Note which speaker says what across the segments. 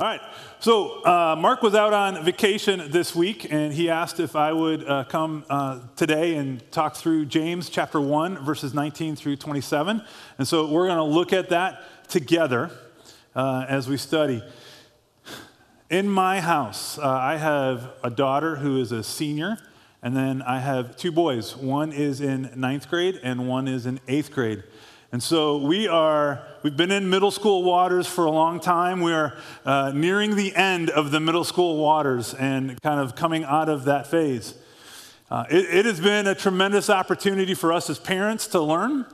Speaker 1: All right. So uh, Mark was out on vacation this week, and he asked if I would uh, come uh, today and talk through James chapter 1, verses 19 through 27. And so we're going to look at that together uh, as we study. In my house, uh, I have a daughter who is a senior, and then I have two boys. One is in ninth grade, and one is in eighth grade. And so we are, we've been in middle school waters for a long time. We are uh, nearing the end of the middle school waters and kind of coming out of that phase. Uh, it, it, has been a tremendous opportunity for us as parents to learn.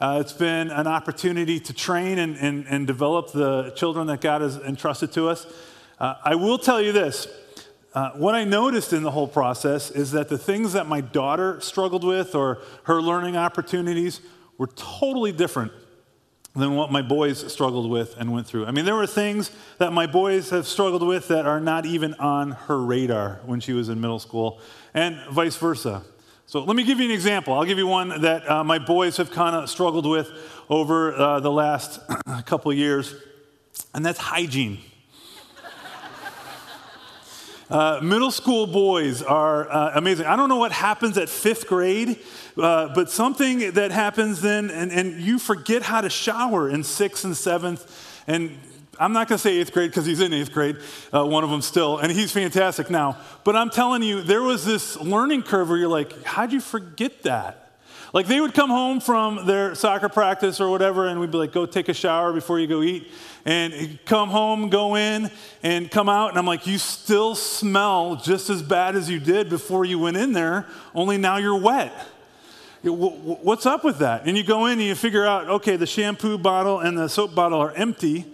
Speaker 1: Uh, it's been an opportunity to train and, and, and, develop the children that God has entrusted to us. Uh, I will tell you this. Uh, what I noticed in the whole process is that the things that my daughter struggled with or her learning opportunities were totally different than what my boys struggled with and went through. I mean, there were things that my boys have struggled with that are not even on her radar when she was in middle school, and vice versa. So let me give you an example. I'll give you one that uh, my boys have kind of struggled with over uh, the last couple years, and that's hygiene. Uh, middle school boys are uh, amazing. I don't know what happens at fifth grade, uh, but something that happens then, and, and you forget how to shower in sixth and seventh. And I'm not going to say eighth grade because he's in eighth grade, uh, one of them still, and he's fantastic now. But I'm telling you, there was this learning curve where you're like, how'd you forget that? Like they would come home from their soccer practice or whatever, and we'd be like, go take a shower before you go eat. And come home, go in, and come out. And I'm like, you still smell just as bad as you did before you went in there, only now you're wet. What's up with that? And you go in and you figure out, okay, the shampoo bottle and the soap bottle are empty.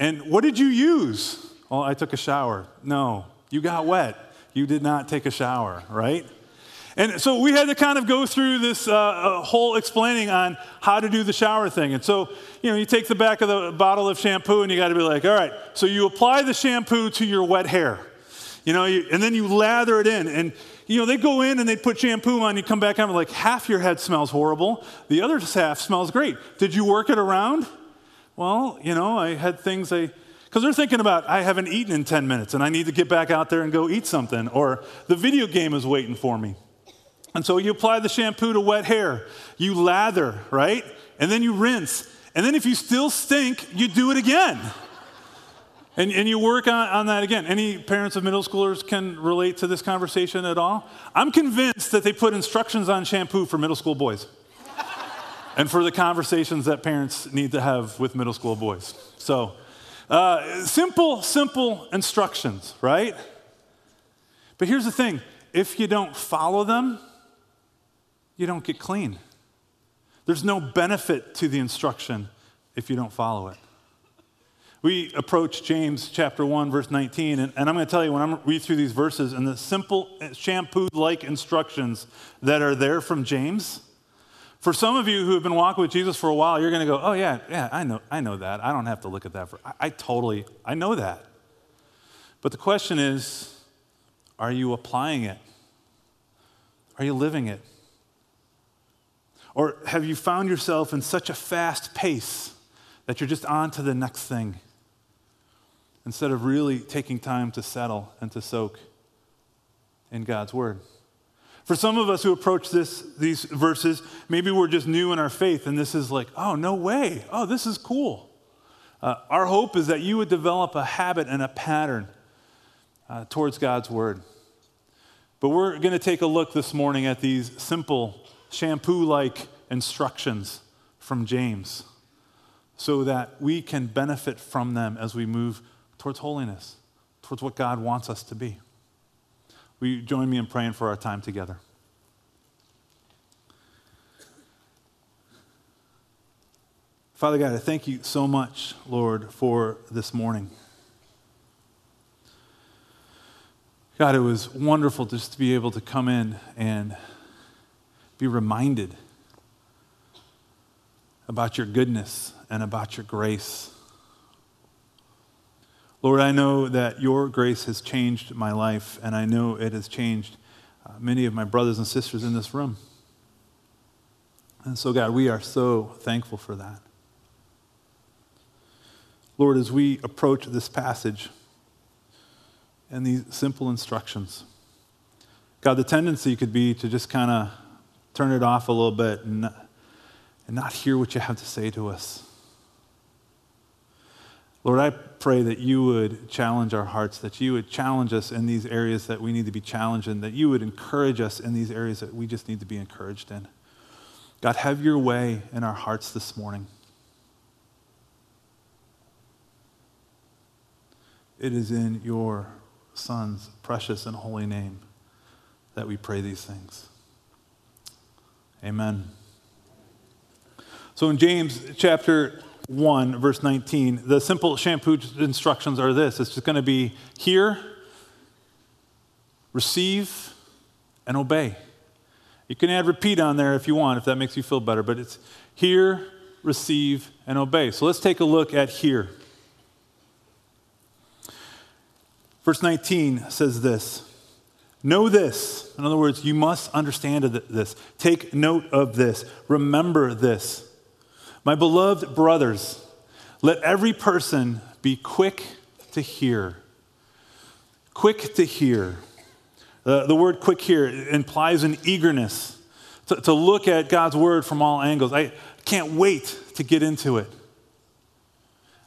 Speaker 1: And what did you use? Well, I took a shower. No, you got wet. You did not take a shower, right? And so we had to kind of go through this uh, uh, whole explaining on how to do the shower thing. And so, you know, you take the back of the bottle of shampoo and you got to be like, all right, so you apply the shampoo to your wet hair, you know, you, and then you lather it in. And, you know, they go in and they put shampoo on, you come back and like half your head smells horrible, the other half smells great. Did you work it around? Well, you know, I had things I, because they're thinking about, I haven't eaten in 10 minutes and I need to get back out there and go eat something, or the video game is waiting for me. And so you apply the shampoo to wet hair, you lather, right? And then you rinse. And then if you still stink, you do it again. And, and you work on, on that again. Any parents of middle schoolers can relate to this conversation at all? I'm convinced that they put instructions on shampoo for middle school boys and for the conversations that parents need to have with middle school boys. So, uh, simple, simple instructions, right? But here's the thing if you don't follow them, you don't get clean. There's no benefit to the instruction if you don't follow it. We approach James chapter 1, verse 19, and, and I'm going to tell you when I read through these verses and the simple shampoo like instructions that are there from James, for some of you who have been walking with Jesus for a while, you're going to go, oh, yeah, yeah, I know, I know that. I don't have to look at that. For, I, I totally, I know that. But the question is, are you applying it? Are you living it? Or have you found yourself in such a fast pace that you're just on to the next thing instead of really taking time to settle and to soak in God's Word? For some of us who approach this, these verses, maybe we're just new in our faith and this is like, oh, no way. Oh, this is cool. Uh, our hope is that you would develop a habit and a pattern uh, towards God's Word. But we're going to take a look this morning at these simple shampoo like instructions from James so that we can benefit from them as we move towards holiness, towards what God wants us to be. Will you join me in praying for our time together? Father God, I thank you so much, Lord, for this morning. God, it was wonderful just to be able to come in and be reminded about your goodness and about your grace. Lord, I know that your grace has changed my life, and I know it has changed uh, many of my brothers and sisters in this room. And so, God, we are so thankful for that. Lord, as we approach this passage, and these simple instructions. God, the tendency could be to just kind of turn it off a little bit and, and not hear what you have to say to us. Lord, I pray that you would challenge our hearts, that you would challenge us in these areas that we need to be challenged in, that you would encourage us in these areas that we just need to be encouraged in. God, have your way in our hearts this morning. It is in your Son's precious and holy name that we pray these things. Amen. So in James chapter 1, verse 19, the simple shampoo instructions are this it's just going to be hear, receive, and obey. You can add repeat on there if you want, if that makes you feel better, but it's hear, receive, and obey. So let's take a look at hear. Verse 19 says this Know this. In other words, you must understand this. Take note of this. Remember this. My beloved brothers, let every person be quick to hear. Quick to hear. Uh, the word quick here implies an eagerness to, to look at God's word from all angles. I can't wait to get into it.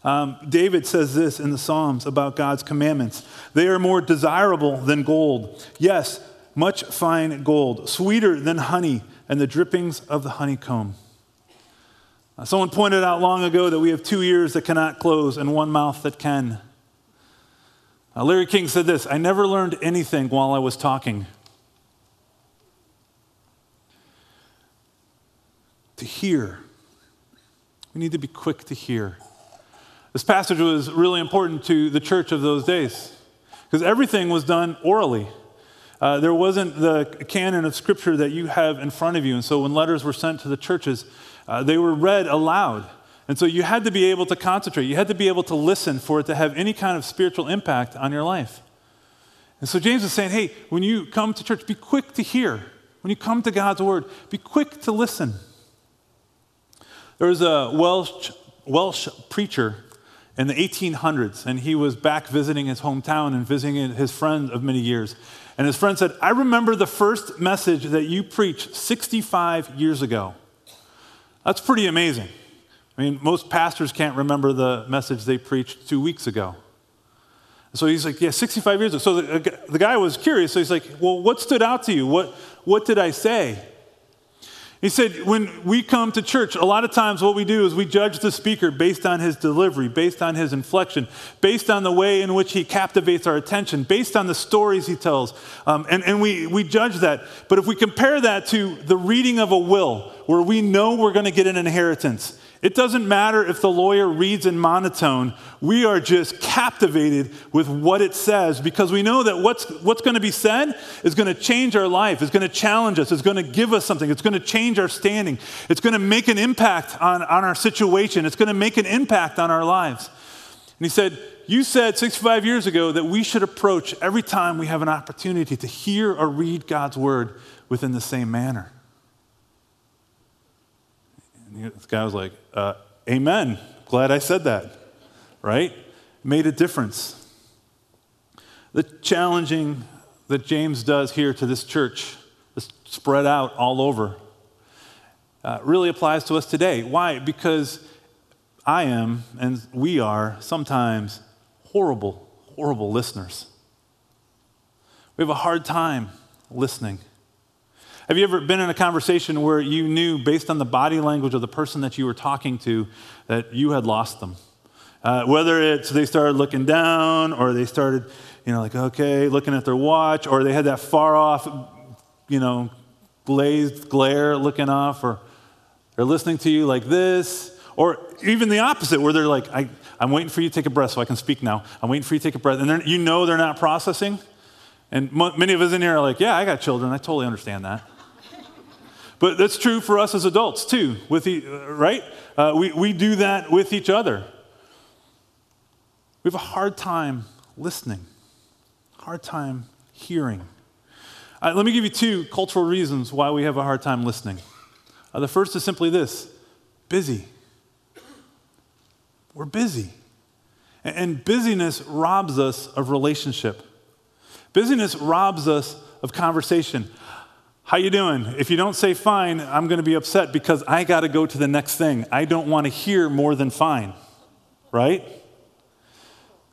Speaker 1: Um, David says this in the Psalms about God's commandments they are more desirable than gold. Yes, much fine gold, sweeter than honey and the drippings of the honeycomb. Uh, someone pointed out long ago that we have two ears that cannot close and one mouth that can. Uh, Larry King said this I never learned anything while I was talking. To hear. We need to be quick to hear. This passage was really important to the church of those days because everything was done orally. Uh, there wasn't the canon of scripture that you have in front of you. And so when letters were sent to the churches, uh, they were read aloud. And so you had to be able to concentrate. You had to be able to listen for it to have any kind of spiritual impact on your life. And so James is saying, hey, when you come to church, be quick to hear. When you come to God's word, be quick to listen. There was a Welsh, Welsh preacher in the 1800s, and he was back visiting his hometown and visiting his friend of many years. And his friend said, I remember the first message that you preached 65 years ago. That's pretty amazing. I mean, most pastors can't remember the message they preached two weeks ago. So he's like, Yeah, 65 years ago. So the, the guy was curious. So he's like, Well, what stood out to you? What, what did I say? He said, when we come to church, a lot of times what we do is we judge the speaker based on his delivery, based on his inflection, based on the way in which he captivates our attention, based on the stories he tells. Um, and and we, we judge that. But if we compare that to the reading of a will, where we know we're going to get an inheritance, it doesn't matter if the lawyer reads in monotone. We are just captivated with what it says because we know that what's, what's going to be said is going to change our life, it's going to challenge us, it's going to give us something, it's going to change our standing, it's going to make an impact on, on our situation, it's going to make an impact on our lives. And he said, You said 65 years ago that we should approach every time we have an opportunity to hear or read God's word within the same manner. This guy was like, uh, Amen. Glad I said that. Right? Made a difference. The challenging that James does here to this church, this spread out all over, uh, really applies to us today. Why? Because I am, and we are, sometimes horrible, horrible listeners. We have a hard time listening. Have you ever been in a conversation where you knew, based on the body language of the person that you were talking to, that you had lost them? Uh, whether it's they started looking down, or they started, you know, like, okay, looking at their watch, or they had that far off, you know, glazed glare looking off, or they're listening to you like this, or even the opposite, where they're like, I, am waiting for you to take a breath so I can speak now. I'm waiting for you to take a breath. And you know they're not processing. And many of us in here are like, yeah, I got children. I totally understand that. But that's true for us as adults too, with e- right? Uh, we, we do that with each other. We have a hard time listening, hard time hearing. Uh, let me give you two cultural reasons why we have a hard time listening. Uh, the first is simply this busy. We're busy. And busyness robs us of relationship Busyness robs us of conversation. How you doing? If you don't say fine, I'm going to be upset because I got to go to the next thing. I don't want to hear more than fine. Right?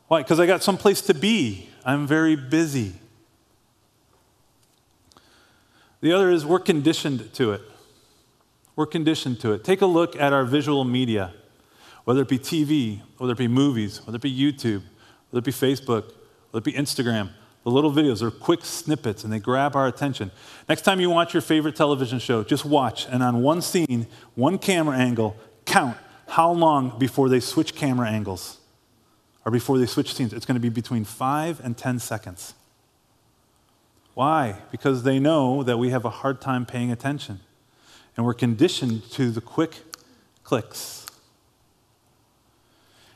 Speaker 1: Why? Because I got someplace to be. I'm very busy. The other is we're conditioned to it. We're conditioned to it. Take a look at our visual media, whether it be TV, whether it be movies, whether it be YouTube, whether it be Facebook, whether it be Instagram. The little videos are quick snippets and they grab our attention. Next time you watch your favorite television show, just watch and on one scene, one camera angle, count how long before they switch camera angles or before they switch scenes. It's going to be between five and 10 seconds. Why? Because they know that we have a hard time paying attention and we're conditioned to the quick clicks.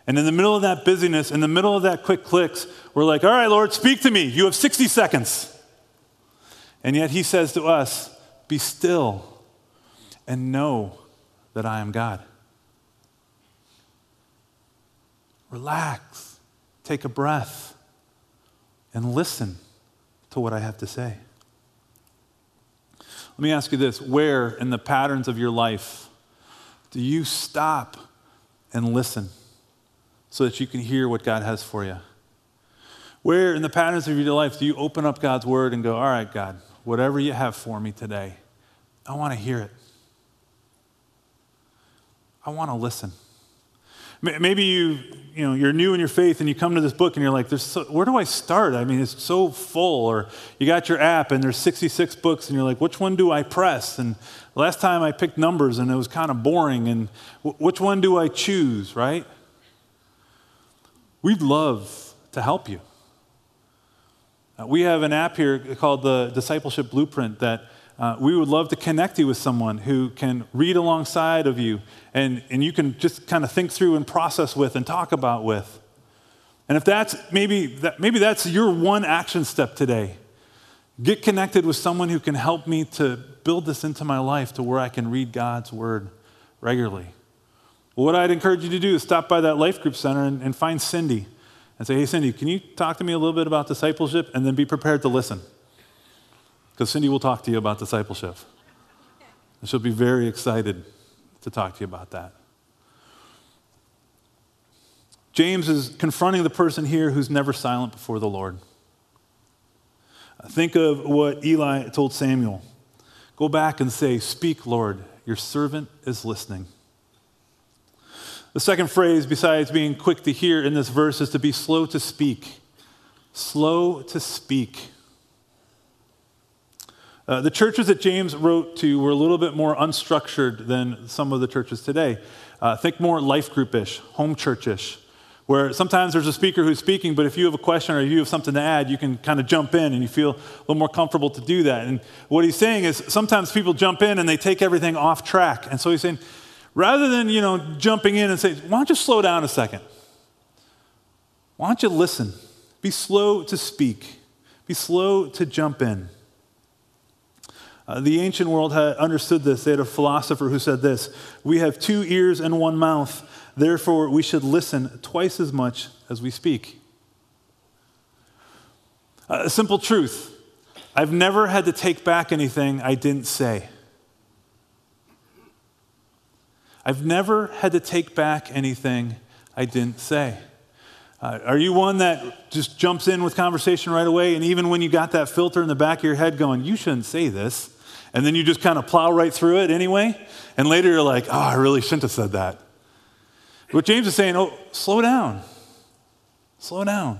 Speaker 1: And in the middle of that busyness, in the middle of that quick clicks, we're like, all right, Lord, speak to me. You have 60 seconds. And yet he says to us, be still and know that I am God. Relax, take a breath, and listen to what I have to say. Let me ask you this where in the patterns of your life do you stop and listen? So that you can hear what God has for you? Where in the patterns of your life do you open up God's word and go, All right, God, whatever you have for me today, I want to hear it. I want to listen. Maybe you, you know, you're new in your faith and you come to this book and you're like, so, where do I start? I mean, it's so full. Or you got your app and there's 66 books and you're like, which one do I press? And last time I picked numbers and it was kind of boring. And which one do I choose, right? We'd love to help you. Uh, we have an app here called the Discipleship Blueprint that uh, we would love to connect you with someone who can read alongside of you and, and you can just kind of think through and process with and talk about with. And if that's maybe, that, maybe that's your one action step today, get connected with someone who can help me to build this into my life to where I can read God's word regularly. Well, what I'd encourage you to do is stop by that Life Group Center and, and find Cindy and say, hey, Cindy, can you talk to me a little bit about discipleship? And then be prepared to listen. Because Cindy will talk to you about discipleship. And she'll be very excited to talk to you about that. James is confronting the person here who's never silent before the Lord. Think of what Eli told Samuel. Go back and say, Speak, Lord, your servant is listening. The second phrase, besides being quick to hear in this verse, is to be slow to speak. Slow to speak. Uh, the churches that James wrote to were a little bit more unstructured than some of the churches today. Uh, think more life groupish, home churchish, where sometimes there's a speaker who's speaking, but if you have a question or you have something to add, you can kind of jump in and you feel a little more comfortable to do that. And what he's saying is sometimes people jump in and they take everything off track. And so he's saying, Rather than, you know, jumping in and say, why don't you slow down a second? Why don't you listen? Be slow to speak. Be slow to jump in. Uh, the ancient world had understood this. They had a philosopher who said this We have two ears and one mouth, therefore we should listen twice as much as we speak. Uh, a simple truth I've never had to take back anything I didn't say. I've never had to take back anything I didn't say. Uh, are you one that just jumps in with conversation right away? And even when you got that filter in the back of your head going, you shouldn't say this, and then you just kind of plow right through it anyway? And later you're like, oh, I really shouldn't have said that. What James is saying, oh, slow down. Slow down.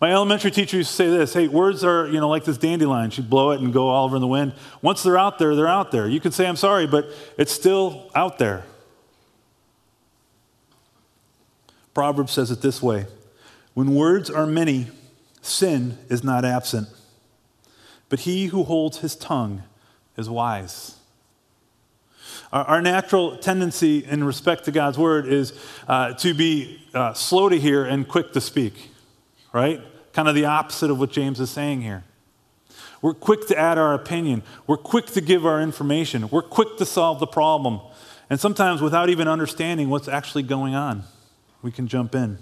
Speaker 1: My elementary teacher used to say this hey, words are, you know, like this dandelion. She'd blow it and go all over in the wind. Once they're out there, they're out there. You can say, I'm sorry, but it's still out there. Proverbs says it this way When words are many, sin is not absent, but he who holds his tongue is wise. Our, natural tendency in respect to God's word is uh, to be uh, slow to hear and quick to speak, right? Kind of the opposite of what James is saying here. We're quick to add our opinion. We're quick to give our information. We're quick to solve the problem. And sometimes without even understanding what's actually going on we can jump in.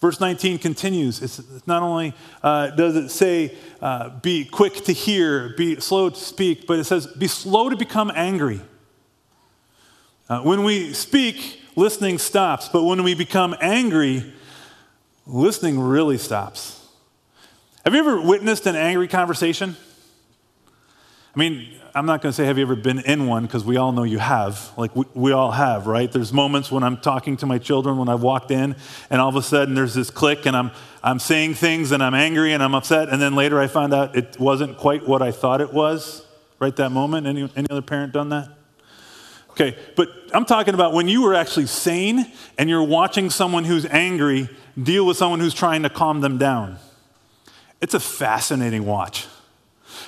Speaker 1: Verse 19 continues. It's not only uh, does it say, uh, be quick to hear, be slow to speak, but it says, be slow to become angry. Uh, when we speak, listening stops, but when we become angry, listening really stops. Have you ever witnessed an angry conversation? I mean, I'm not going to say, have you ever been in one? Because we all know you have. Like, we, we, all have, right? There's moments when I'm talking to my children when I've walked in, and all of a sudden there's this click, and I'm, I'm saying things, and I'm angry, and I'm upset, and then later I find out it wasn't quite what I thought it was right that moment. Any, any other parent done that? Okay, but I'm talking about when you were actually sane and you're watching someone who's angry deal with someone who's trying to calm them down. It's a fascinating watch.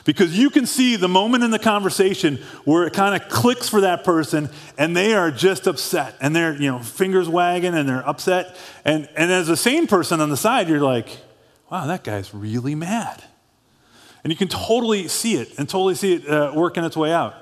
Speaker 1: Because you can see the moment in the conversation where it kind of clicks for that person and they are just upset and they're, you know, fingers wagging and they're upset. And, and as a sane person on the side, you're like, wow, that guy's really mad. And you can totally see it and totally see it uh, working its way out.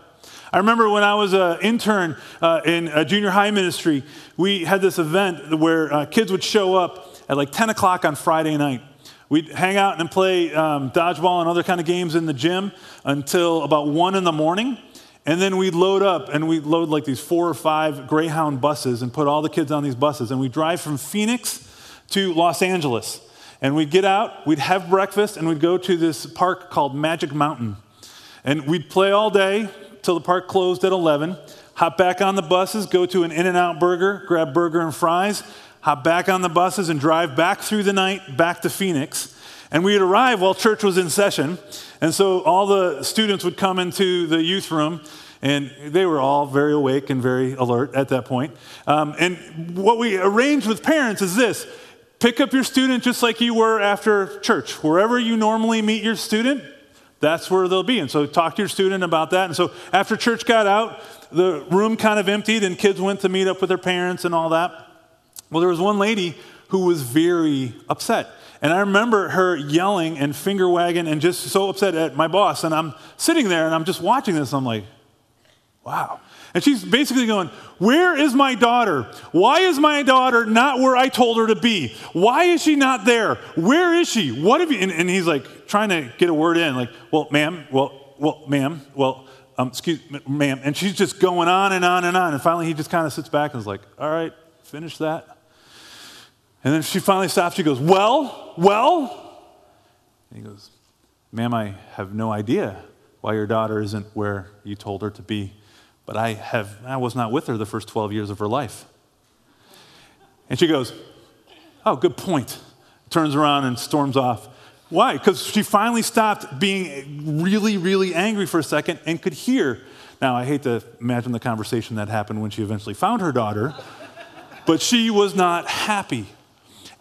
Speaker 1: I remember when I was an intern uh, in a junior high ministry, we had this event where uh, kids would show up at like 10 o'clock on Friday night. We'd hang out and play um, dodgeball and other kind of games in the gym until about one in the morning. And then we'd load up and we'd load like these four or five Greyhound buses and put all the kids on these buses. And we'd drive from Phoenix to Los Angeles. And we'd get out, we'd have breakfast, and we'd go to this park called Magic Mountain. And we'd play all day till the park closed at 11, hop back on the buses, go to an In N Out burger, grab burger and fries, hop back on the buses and drive back through the night back to Phoenix. And we'd arrive while church was in session. And so all the students would come into the youth room, and they were all very awake and very alert at that point. Um, and what we arranged with parents is this pick up your student just like you were after church. Wherever you normally meet your student, that's where they'll be. And so talk to your student about that. And so after church got out, the room kind of emptied, and kids went to meet up with their parents and all that. Well, there was one lady who was very upset. And I remember her yelling and finger wagging and just so upset at my boss. And I'm sitting there and I'm just watching this. I'm like, wow. And she's basically going, Where is my daughter? Why is my daughter not where I told her to be? Why is she not there? Where is she? What have you? And, and he's like trying to get a word in, like, Well, ma'am, well, well, ma'am, well, um, excuse me, ma'am. And she's just going on and on and on. And finally, he just kind of sits back and is like, All right, finish that. And then she finally stops. She goes, Well, well? And he goes, Ma'am, I have no idea why your daughter isn't where you told her to be, but I, have, I was not with her the first 12 years of her life. And she goes, Oh, good point. Turns around and storms off. Why? Because she finally stopped being really, really angry for a second and could hear. Now, I hate to imagine the conversation that happened when she eventually found her daughter, but she was not happy.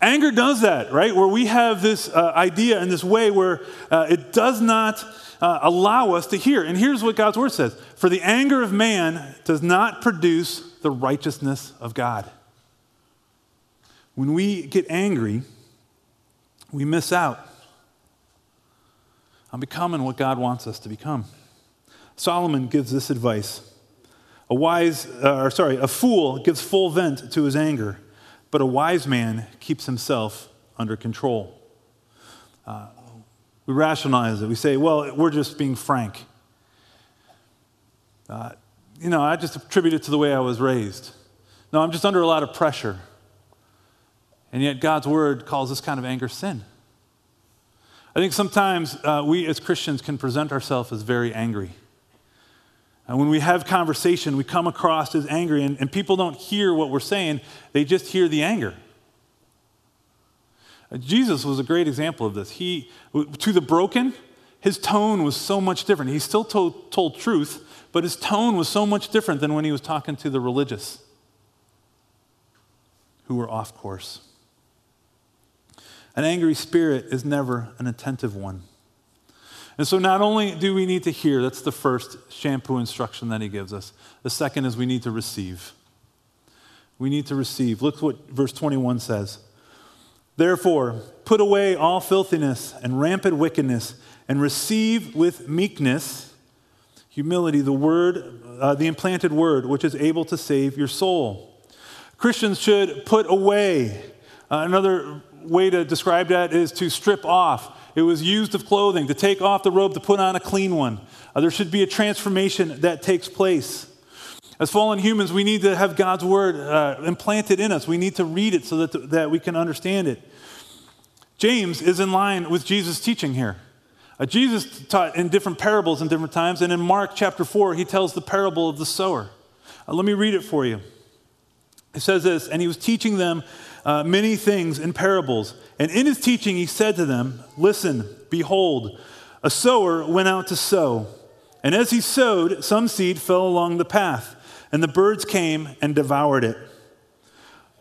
Speaker 1: Anger does that, right? Where we have this uh, idea and this way where uh, it does not uh, allow us to hear. And here's what God's word says For the anger of man does not produce the righteousness of God. When we get angry, we miss out on becoming what God wants us to become. Solomon gives this advice. A wise, uh, or sorry, a fool gives full vent to his anger but a wise man keeps himself under control. Uh, we rationalize it. We say, well, we're just being frank. Uh, you know, I just attribute it to the way I was raised. No, I'm just under a lot of pressure. And yet, God's word calls this kind of anger sin. I think sometimes uh, we as Christians can present ourselves as very angry. And when we have conversation, we come across as angry, and, and people don't hear what we're saying, they just hear the anger. Uh, Jesus was a great example of this. He, to the broken, his tone was so much different. He still told, told truth, but his tone was so much different than when he was talking to the religious who were off course. An angry spirit is never an attentive one. And so, not only do we need to hear, that's the first shampoo instruction that he gives us. The second is we need to receive. We need to receive. Look what verse 21 says. Therefore, put away all filthiness and rampant wickedness, and receive with meekness, humility, the word, uh, the implanted word, which is able to save your soul. Christians should put away. Uh, another way to describe that is to strip off. It was used of clothing, to take off the robe, to put on a clean one. Uh, there should be a transformation that takes place. As fallen humans, we need to have God's word uh, implanted in us. We need to read it so that, that we can understand it. James is in line with Jesus' teaching here. Uh, Jesus taught in different parables in different times, and in Mark chapter 4, he tells the parable of the sower. Uh, let me read it for you. It says this, and he was teaching them uh, many things in parables. And in his teaching, he said to them, Listen, behold, a sower went out to sow. And as he sowed, some seed fell along the path, and the birds came and devoured it.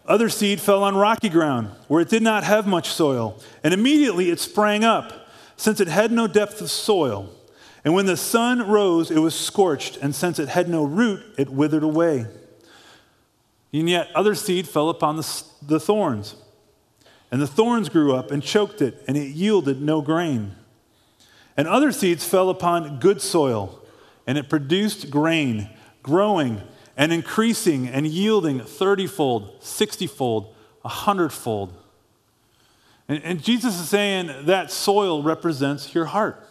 Speaker 1: Other seed fell on rocky ground, where it did not have much soil, and immediately it sprang up, since it had no depth of soil. And when the sun rose, it was scorched, and since it had no root, it withered away. And yet other seed fell upon the, the thorns, and the thorns grew up and choked it, and it yielded no grain. And other seeds fell upon good soil, and it produced grain, growing and increasing and yielding 30 fold, 60 fold, 100 fold. And, and, Jesus is saying that soil represents your heart.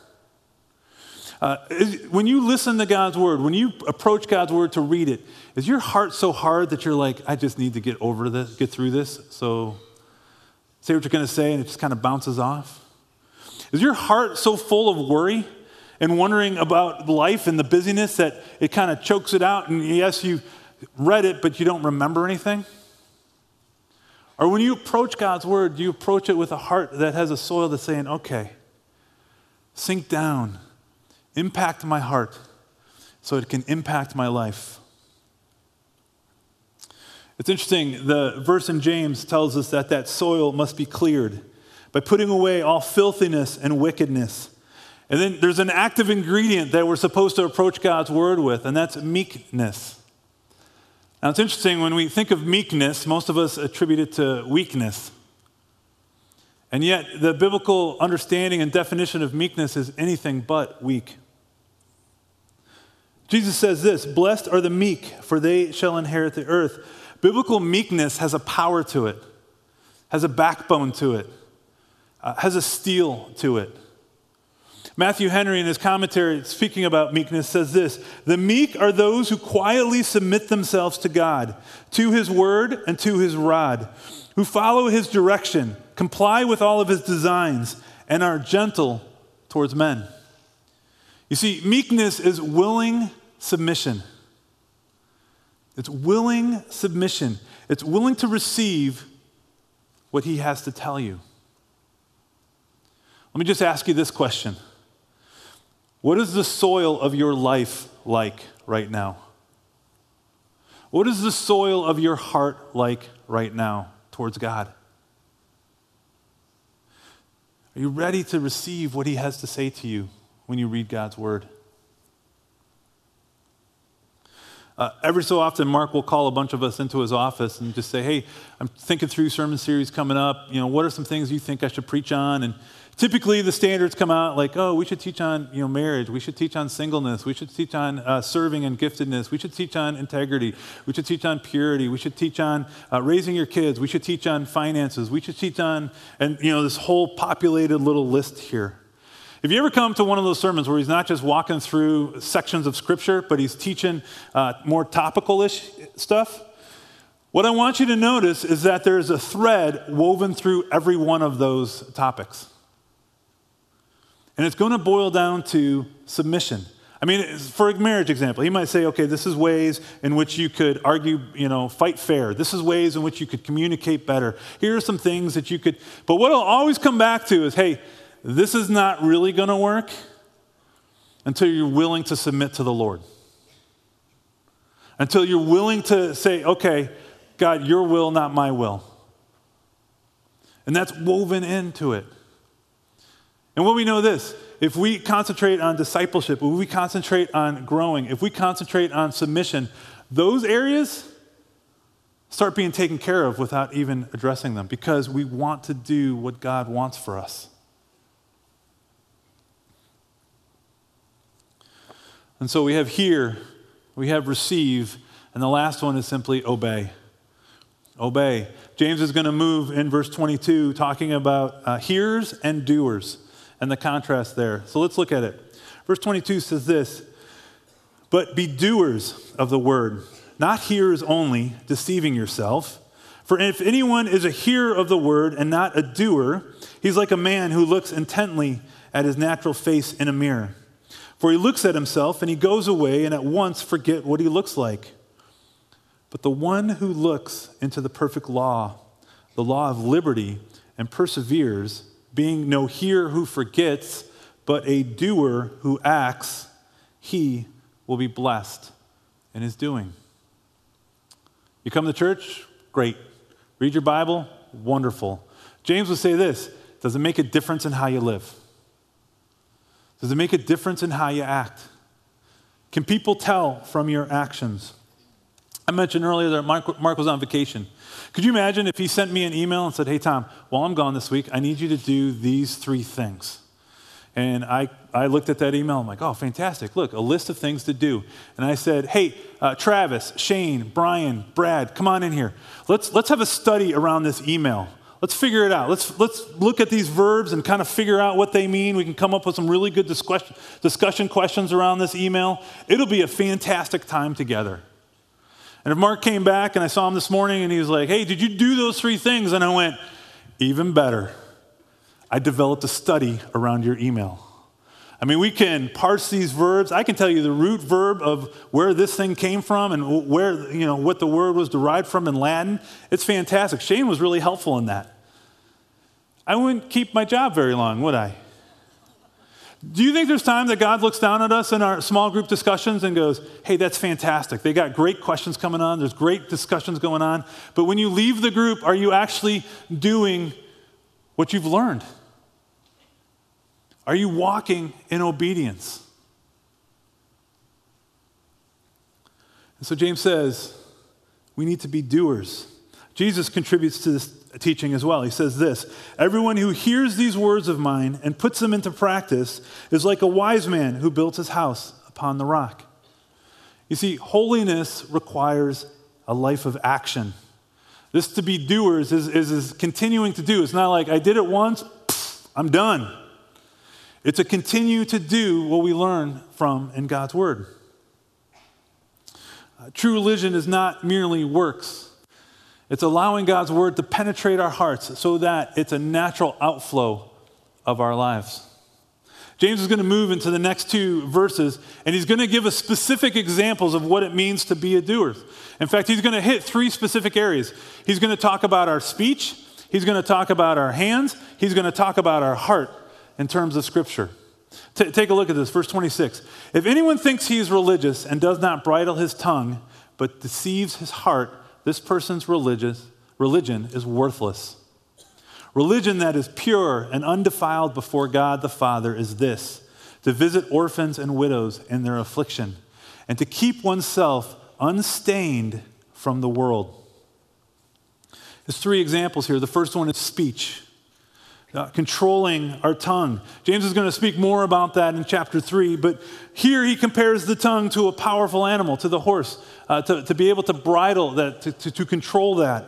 Speaker 1: Uh, is, when you listen to God's word, when you approach God's word to read it, is your heart so hard that you're like, I just need to get over this, get through this? So say what you're going to say and it just kind of bounces off? Is your heart so full of worry and wondering about life and the busyness that it kind of chokes it out. And yes, you read it, but you don't remember anything? Or when you approach God's word, you approach it with a heart that has a soil that's saying, okay, sink down, impact my heart so it can impact my life. It's interesting, the verse in James tells us that that soil must be cleared by putting away all filthiness and wickedness and then there's an active ingredient that we're supposed to approach God's word with, and that's meekness. Now, it's interesting when we think of meekness, most of us attribute it to weakness. And yet, the biblical understanding and definition of meekness is anything but weak. Jesus says this Blessed are the meek, for they shall inherit the earth. Biblical meekness has a power to it, has a backbone to it, uh, has a steel to it. Matthew Henry, in his commentary, speaking about meekness, says this The meek are those who quietly submit themselves to God, to his word, and to his rod, who follow his direction, comply with all of his designs, and are gentle towards men. You see, meekness is willing submission. It's willing submission. It's willing to receive what he has to tell you. Let me just ask you this question. What is the soil of your life like right now? What is the soil of your heart like right now towards God? Are you ready to receive what He has to say to you when you read God's Word? Uh, every so often, Mark will call a bunch of us into his office and just say, Hey, I'm thinking through sermon series coming up. You know, what are some things you think I should preach on? And Typically, the standards come out like, oh, we should teach on you know, marriage. We should teach on singleness. We should teach on uh, serving and giftedness. We should teach on integrity. We should teach on purity. We should teach on uh, raising your kids. We should teach on finances. We should teach on, and you know, this whole populated little list here. If you ever come to one of those sermons where he's not just walking through sections of scripture, but he's teaching uh, more topical ish stuff, what I want you to notice is that there's a thread woven through every one of those topics. And it's going to boil down to submission. I mean, for a marriage example, he might say, okay, this is ways in which you could argue, you know, fight fair. This is ways in which you could communicate better. Here are some things that you could, but what I'll always come back to is, hey, this is not really going to work until you're willing to submit to the Lord. Until you're willing to say, okay, God, your will, not my will. And that's woven into it. And what we know this if we concentrate on discipleship, if we concentrate on growing, if we concentrate on submission, those areas start being taken care of without even addressing them because we want to do what God wants for us. And so we have hear, we have receive, and the last one is simply obey. obey. James is going to move in verse 22, talking about uh, hearers and doers and the contrast there. So let's look at it. Verse 22 says this But be doers of the word, not hearers only, deceiving yourself. For if anyone is a hearer of the word and not a doer, he's like a man who looks intently at his natural face in a mirror. For he looks at himself and he goes away and at once forget what he looks like. But the one who looks into the perfect law, the law of liberty, and perseveres, being no hearer who forgets, but a doer who acts, he will be blessed in his doing. You come to church? Great. Read your Bible? Wonderful. James would say this Does it make a difference in how you live? Does it make a difference in how you act? Can people tell from your actions? I mentioned earlier that Mark, Mark, was on vacation. Could you imagine if he sent me an email and said, Hey, Tom, while I'm gone this week, I need you to do these three things? And I, I looked at that email. I'm like, oh, fantastic. Look, a list of things to do. And I said, hey, uh, Travis, Shane, Brian, Brad, come on in here. Let's, let's have a study around this email. Let's figure it out. Let's, let's look at these verbs and kind of figure out what they mean. We can come up with some really good discussion, discussion questions around this email. It'll be a fantastic time together. And if Mark came back and I saw him this morning and he was like, hey, did you do those three things? And I went, even better. I developed a study around your email. I mean, we can parse these verbs. I can tell you the root verb of where this thing came from and where, you know, what the word was derived from in Latin. It's fantastic. Shane was really helpful in that. I wouldn't keep my job very long, would I? Do you think there's time that God looks down at us in our small group discussions and goes, hey, that's fantastic. They got great questions coming on, there's great discussions going on. But when you leave the group, are you actually doing what you've learned? Are you walking in obedience? And so James says, we need to be doers. Jesus contributes to this teaching as well. He says this Everyone who hears these words of mine and puts them into practice is like a wise man who built his house upon the rock. You see, holiness requires a life of action. This to be doers is, is, is continuing to do. It's not like I did it once, I'm done. It's a continue to do what we learn from in God's Word. Uh, true religion is not merely works, it's allowing God's Word to penetrate our hearts so that it's a natural outflow of our lives. James is going to move into the next two verses, and he's going to give us specific examples of what it means to be a doer. In fact, he's going to hit three specific areas. He's going to talk about our speech, he's going to talk about our hands, he's going to talk about our heart in terms of Scripture. T- take a look at this, verse 26. If anyone thinks he is religious and does not bridle his tongue, but deceives his heart, this person's religious, religion is worthless. Religion that is pure and undefiled before God the Father is this to visit orphans and widows in their affliction, and to keep oneself unstained from the world. There's three examples here. The first one is speech uh, controlling our tongue. James is going to speak more about that in chapter 3, but here he compares the tongue to a powerful animal, to the horse, uh, to, to be able to bridle that, to, to, to control that.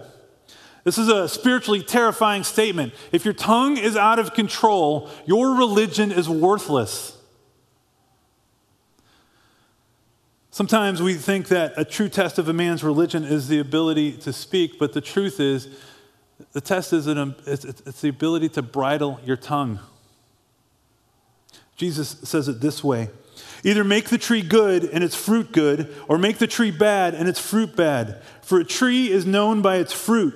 Speaker 1: This is a spiritually terrifying statement. If your tongue is out of control, your religion is worthless. Sometimes we think that a true test of a man's religion is the ability to speak, but the truth is, the test is an, it's, it's the ability to bridle your tongue. Jesus says it this way Either make the tree good and its fruit good, or make the tree bad and its fruit bad. For a tree is known by its fruit.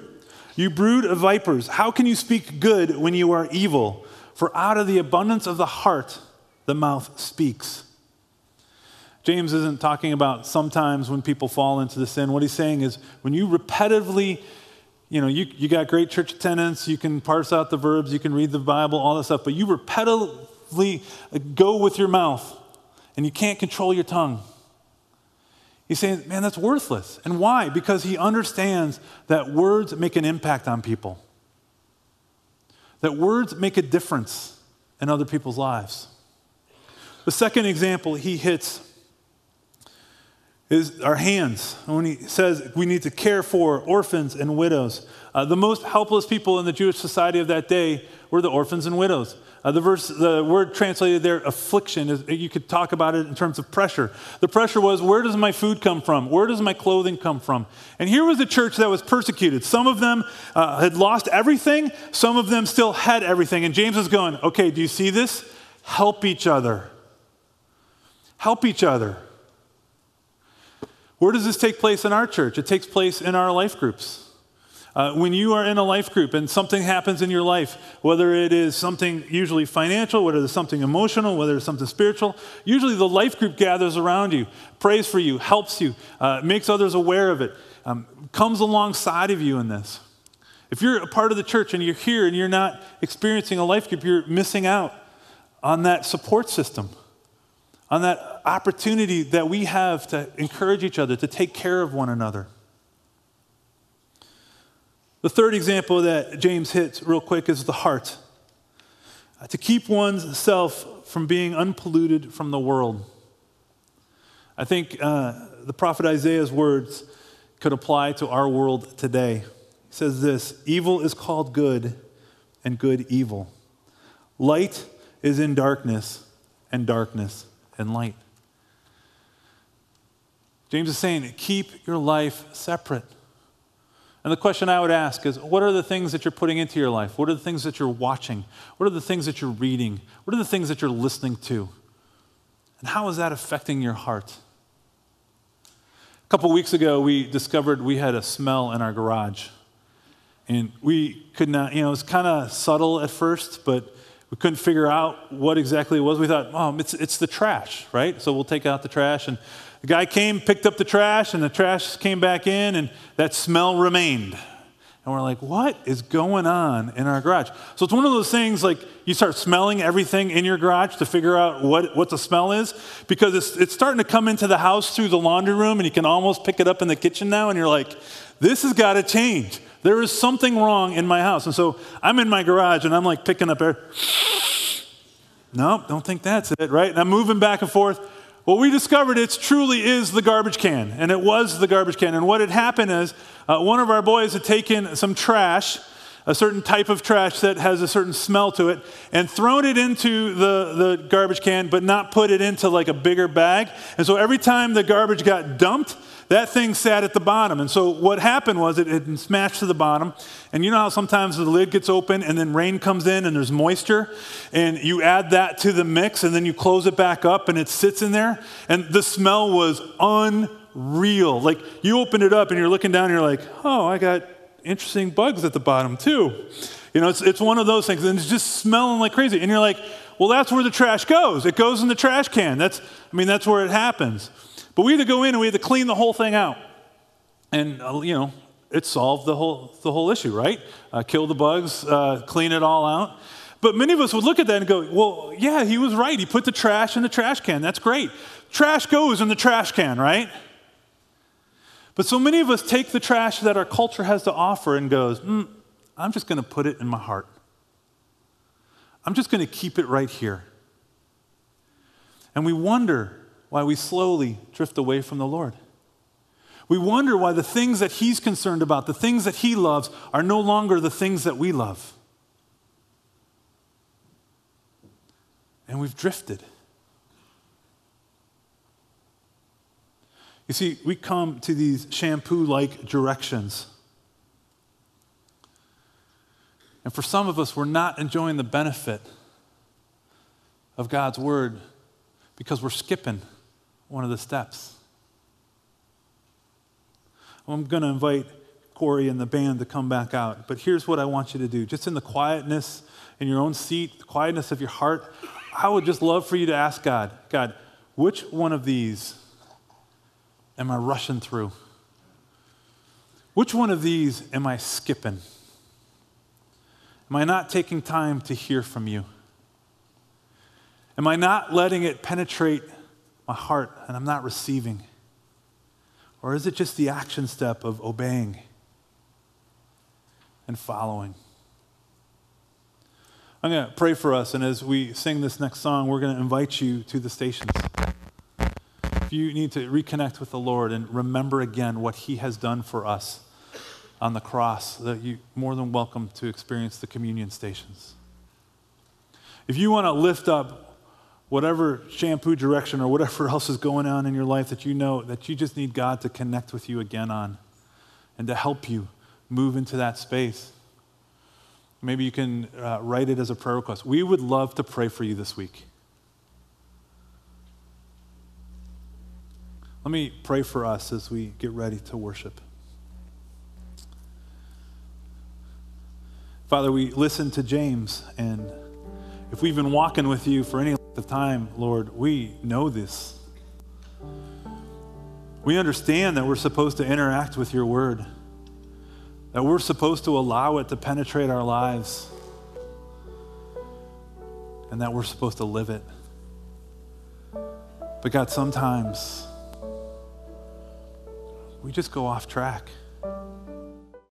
Speaker 1: You brood of vipers, how can you speak good when you are evil? For out of the abundance of the heart, the mouth speaks. James isn't talking about sometimes when people fall into the sin. What he's saying is when you repetitively you know, you, you got great church attendance, you can parse out the verbs, you can read the Bible, all that stuff, but you repetitively uh, go with your mouth and you can't control your tongue. He's saying, man, that's worthless. And why? Because he understands that words make an impact on people, that words make a difference in other people's lives. The second example he hits is our hands. When he says we need to care for orphans and widows, uh, the most helpless people in the Jewish society of that day were the orphans and widows. Uh, the verse, the word translated there, affliction, is, you could talk about it in terms of pressure. The pressure was, where does my food come from? Where does my clothing come from? And here was a church that was persecuted. Some of them uh, had lost everything. Some of them still had everything. And James is going, okay, do you see this? Help each other. Help each other. Where does this take place in our church? It takes place in our life groups. Uh, when you are in a life group and something happens in your life, whether it is something usually financial, whether it's something emotional, whether it's something spiritual, usually the life group gathers around you, prays for you, helps you, uh, makes others aware of it, um, comes alongside of you in this. If you're a part of the church and you're here and you're not experiencing a life group, you're missing out on that support system, on that opportunity that we have to encourage each other, to take care of one another. The third example that James hits real quick is the heart. Uh, to keep one's self from being unpolluted from the world. I think uh, the prophet Isaiah's words could apply to our world today. He says this Evil is called good, and good evil. Light is in darkness, and darkness in light. James is saying, keep your life separate. And the question I would ask is what are the things that you're putting into your life? What are the things that you're watching? What are the things that you're reading? What are the things that you're listening to? And how is that affecting your heart? A couple weeks ago, we discovered we had a smell in our garage. And we could not, you know, it was kind of subtle at first, but we couldn't figure out what exactly it was. We thought, oh, it's, it's the trash, right? So we'll take out the trash. And the guy came, picked up the trash, and the trash came back in, and that smell remained. And we're like, what is going on in our garage? So it's one of those things like you start smelling everything in your garage to figure out what, what the smell is because it's, it's starting to come into the house through the laundry room and you can almost pick it up in the kitchen now and you're like, this has got to change. There is something wrong in my house. And so I'm in my garage and I'm like picking up air. Nope, don't think that's it, right? And I'm moving back and forth. Well, we discovered it truly is the garbage can, and it was the garbage can. And what had happened is uh, one of our boys had taken some trash, a certain type of trash that has a certain smell to it, and thrown it into the, the garbage can, but not put it into like a bigger bag. And so every time the garbage got dumped, that thing sat at the bottom. And so what happened was it smashed to the bottom. And you know how sometimes the lid gets open and then rain comes in and there's moisture? And you add that to the mix and then you close it back up and it sits in there. And the smell was unreal. Like you open it up and you're looking down and you're like, oh, I got interesting bugs at the bottom too. You know, it's, it's one of those things, and it's just smelling like crazy. And you're like, well, that's where the trash goes. It goes in the trash can. That's, I mean, that's where it happens. But we had to go in and we had to clean the whole thing out. And, uh, you know, it solved the whole, the whole issue, right? Uh, kill the bugs, uh, clean it all out. But many of us would look at that and go, well, yeah, he was right. He put the trash in the trash can. That's great. Trash goes in the trash can, right? But so many of us take the trash that our culture has to offer and goes, mm, I'm just going to put it in my heart. I'm just going to keep it right here. And we wonder why we slowly drift away from the Lord. We wonder why the things that He's concerned about, the things that He loves, are no longer the things that we love. And we've drifted. You see, we come to these shampoo like directions. And for some of us, we're not enjoying the benefit of God's word because we're skipping one of the steps. I'm going to invite Corey and the band to come back out, but here's what I want you to do. Just in the quietness in your own seat, the quietness of your heart, I would just love for you to ask God, God, which one of these am I rushing through? Which one of these am I skipping? Am I not taking time to hear from you? Am I not letting it penetrate my heart and I'm not receiving? Or is it just the action step of obeying and following? I'm going to pray for us, and as we sing this next song, we're going to invite you to the stations. if you need to reconnect with the Lord and remember again what He has done for us on the cross, that you more than welcome to experience the communion stations. If you want to lift up whatever shampoo direction or whatever else is going on in your life that you know that you just need God to connect with you again on and to help you move into that space. Maybe you can uh, write it as a prayer request. We would love to pray for you this week. Let me pray for us as we get ready to worship. Father, we listen to James, and if we've been walking with you for any length of time, Lord, we know this. We understand that we're supposed to interact with your word, that we're supposed to allow it to penetrate our lives, and that we're supposed to live it. But God, sometimes we just go off track.